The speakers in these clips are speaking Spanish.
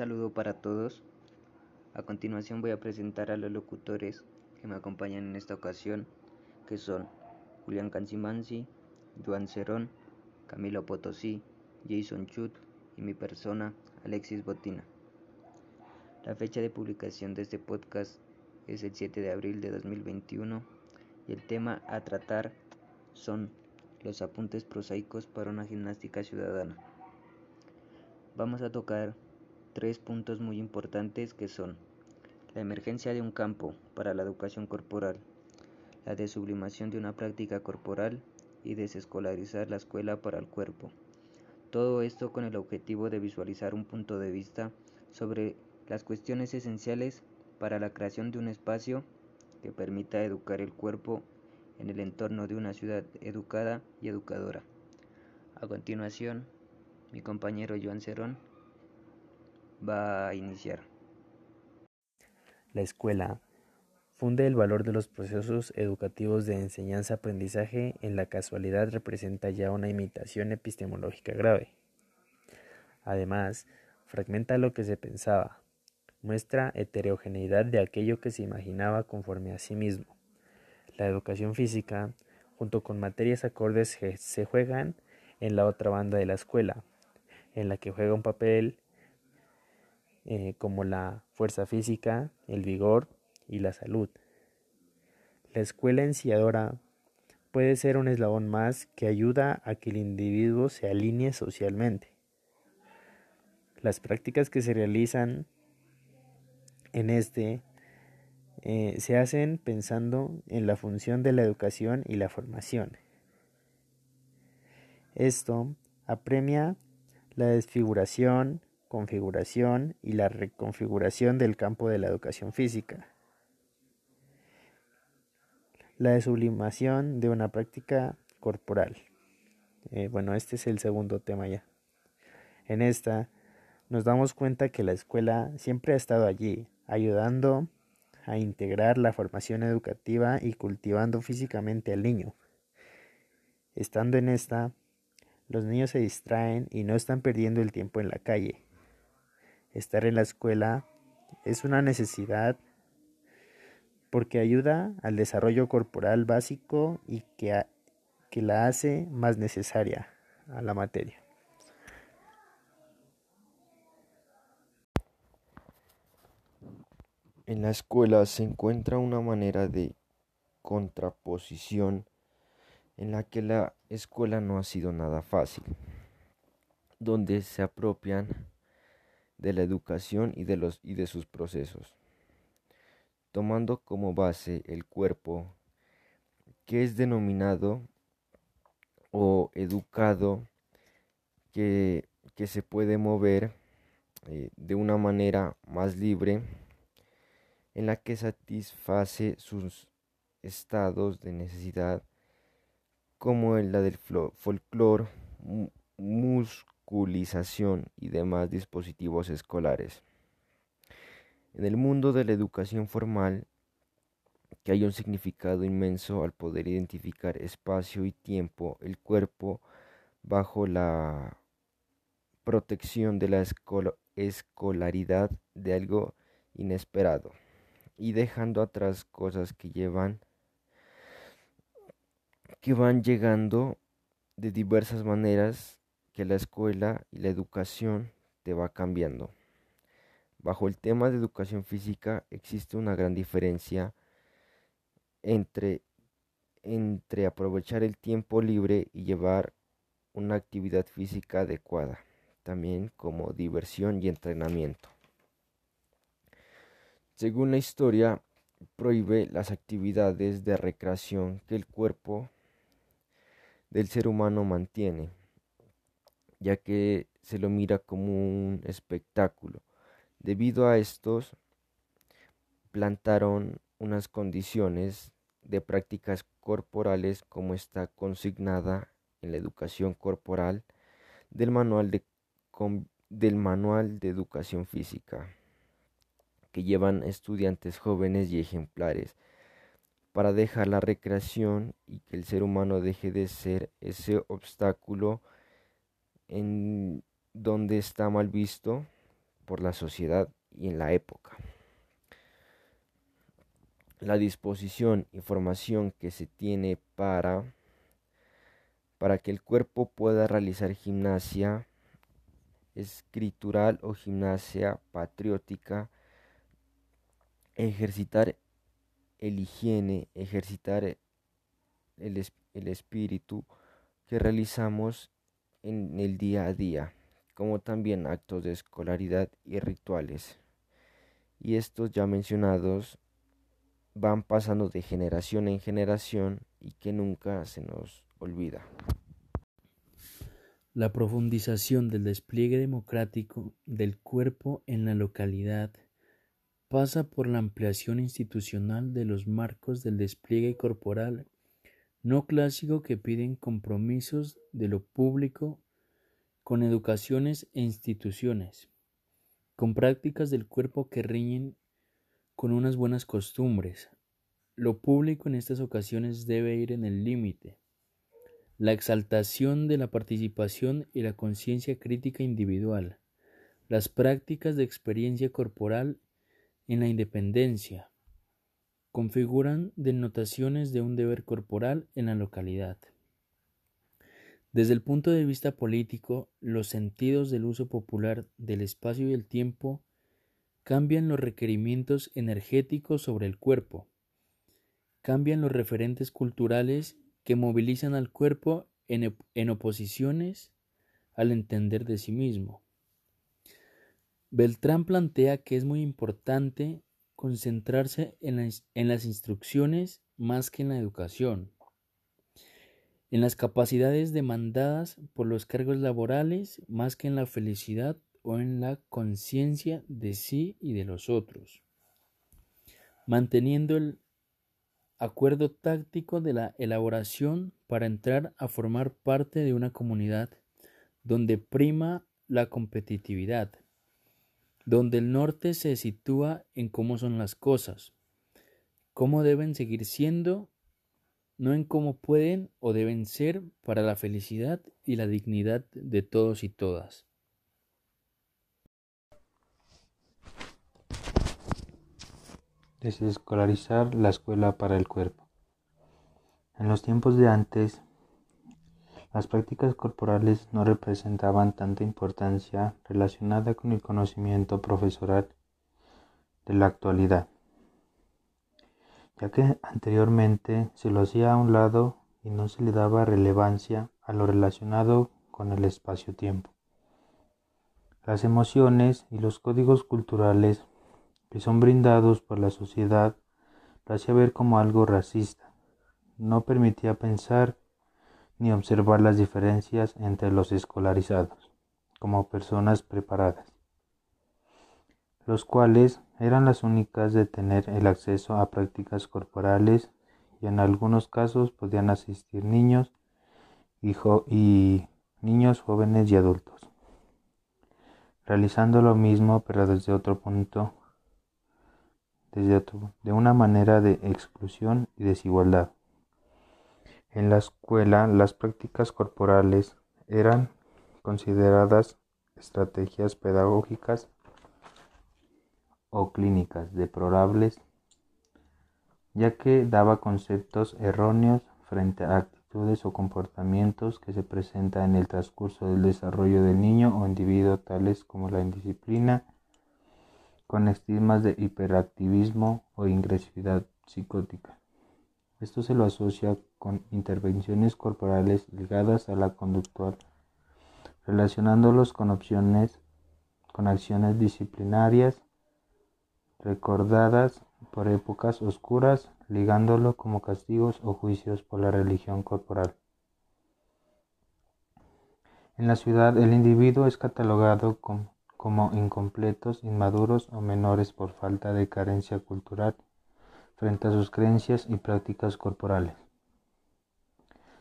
Saludo para todos. A continuación voy a presentar a los locutores que me acompañan en esta ocasión, que son Julián Cancimansi, Joan Cerón, Camilo Potosí, Jason Chut y mi persona, Alexis Botina. La fecha de publicación de este podcast es el 7 de abril de 2021 y el tema a tratar son los apuntes prosaicos para una gimnástica ciudadana. Vamos a tocar tres puntos muy importantes que son la emergencia de un campo para la educación corporal, la desublimación de una práctica corporal y desescolarizar la escuela para el cuerpo. Todo esto con el objetivo de visualizar un punto de vista sobre las cuestiones esenciales para la creación de un espacio que permita educar el cuerpo en el entorno de una ciudad educada y educadora. A continuación, mi compañero Joan Cerón va a iniciar. La escuela funde el valor de los procesos educativos de enseñanza-aprendizaje en la casualidad representa ya una imitación epistemológica grave. Además, fragmenta lo que se pensaba, muestra heterogeneidad de aquello que se imaginaba conforme a sí mismo. La educación física, junto con materias acordes, se juegan en la otra banda de la escuela, en la que juega un papel eh, como la fuerza física, el vigor y la salud. La escuela enciadora puede ser un eslabón más que ayuda a que el individuo se alinee socialmente. Las prácticas que se realizan en este eh, se hacen pensando en la función de la educación y la formación. Esto apremia la desfiguración, configuración y la reconfiguración del campo de la educación física. La desublimación de una práctica corporal. Eh, bueno, este es el segundo tema ya. En esta nos damos cuenta que la escuela siempre ha estado allí, ayudando a integrar la formación educativa y cultivando físicamente al niño. Estando en esta, los niños se distraen y no están perdiendo el tiempo en la calle, Estar en la escuela es una necesidad porque ayuda al desarrollo corporal básico y que, que la hace más necesaria a la materia. En la escuela se encuentra una manera de contraposición en la que la escuela no ha sido nada fácil, donde se apropian de la educación y de, los, y de sus procesos, tomando como base el cuerpo, que es denominado o educado, que, que se puede mover eh, de una manera más libre, en la que satisface sus estados de necesidad, como la del folclore, y demás dispositivos escolares. En el mundo de la educación formal, que hay un significado inmenso al poder identificar espacio y tiempo, el cuerpo bajo la protección de la escolaridad de algo inesperado y dejando atrás cosas que llevan que van llegando de diversas maneras que la escuela y la educación te va cambiando. Bajo el tema de educación física existe una gran diferencia entre, entre aprovechar el tiempo libre y llevar una actividad física adecuada, también como diversión y entrenamiento. Según la historia, prohíbe las actividades de recreación que el cuerpo del ser humano mantiene ya que se lo mira como un espectáculo. Debido a estos, plantaron unas condiciones de prácticas corporales como está consignada en la educación corporal del manual de, del manual de educación física que llevan estudiantes jóvenes y ejemplares para dejar la recreación y que el ser humano deje de ser ese obstáculo en donde está mal visto por la sociedad y en la época. La disposición y formación que se tiene para, para que el cuerpo pueda realizar gimnasia escritural o gimnasia patriótica, ejercitar el higiene, ejercitar el, el espíritu que realizamos en el día a día, como también actos de escolaridad y rituales. Y estos ya mencionados van pasando de generación en generación y que nunca se nos olvida. La profundización del despliegue democrático del cuerpo en la localidad pasa por la ampliación institucional de los marcos del despliegue corporal no clásico que piden compromisos de lo público con educaciones e instituciones, con prácticas del cuerpo que riñen con unas buenas costumbres. Lo público en estas ocasiones debe ir en el límite. La exaltación de la participación y la conciencia crítica individual. Las prácticas de experiencia corporal en la independencia configuran denotaciones de un deber corporal en la localidad. Desde el punto de vista político, los sentidos del uso popular del espacio y el tiempo cambian los requerimientos energéticos sobre el cuerpo, cambian los referentes culturales que movilizan al cuerpo en, en oposiciones al entender de sí mismo. Beltrán plantea que es muy importante concentrarse en las, en las instrucciones más que en la educación, en las capacidades demandadas por los cargos laborales más que en la felicidad o en la conciencia de sí y de los otros, manteniendo el acuerdo táctico de la elaboración para entrar a formar parte de una comunidad donde prima la competitividad, donde el norte se sitúa en cómo son las cosas, cómo deben seguir siendo, no en cómo pueden o deben ser para la felicidad y la dignidad de todos y todas. Desescolarizar la escuela para el cuerpo. En los tiempos de antes, las prácticas corporales no representaban tanta importancia relacionada con el conocimiento profesoral de la actualidad, ya que anteriormente se lo hacía a un lado y no se le daba relevancia a lo relacionado con el espacio-tiempo. Las emociones y los códigos culturales que son brindados por la sociedad lo hacía ver como algo racista, no permitía pensar ni observar las diferencias entre los escolarizados, como personas preparadas, los cuales eran las únicas de tener el acceso a prácticas corporales y en algunos casos podían asistir niños y, y niños jóvenes y adultos, realizando lo mismo pero desde otro punto, desde otro, de una manera de exclusión y desigualdad. En la escuela las prácticas corporales eran consideradas estrategias pedagógicas o clínicas deplorables, ya que daba conceptos erróneos frente a actitudes o comportamientos que se presentan en el transcurso del desarrollo del niño o individuo, tales como la indisciplina, con estigmas de hiperactivismo o ingresividad psicótica. Esto se lo asocia con intervenciones corporales ligadas a la conductual, relacionándolos con opciones, con acciones disciplinarias recordadas por épocas oscuras, ligándolo como castigos o juicios por la religión corporal. En la ciudad el individuo es catalogado como, como incompletos, inmaduros o menores por falta de carencia cultural frente a sus creencias y prácticas corporales,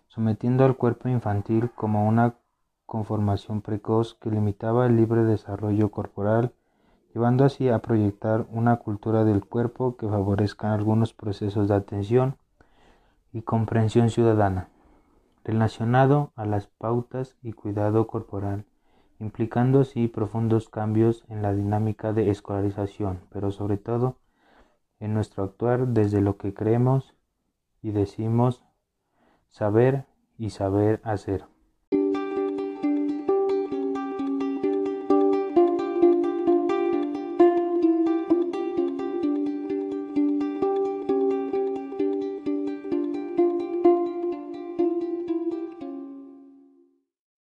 sometiendo al cuerpo infantil como una conformación precoz que limitaba el libre desarrollo corporal, llevando así a proyectar una cultura del cuerpo que favorezca algunos procesos de atención y comprensión ciudadana, relacionado a las pautas y cuidado corporal implicando así profundos cambios en la dinámica de escolarización, pero sobre todo en nuestro actuar desde lo que creemos y decimos saber y saber hacer.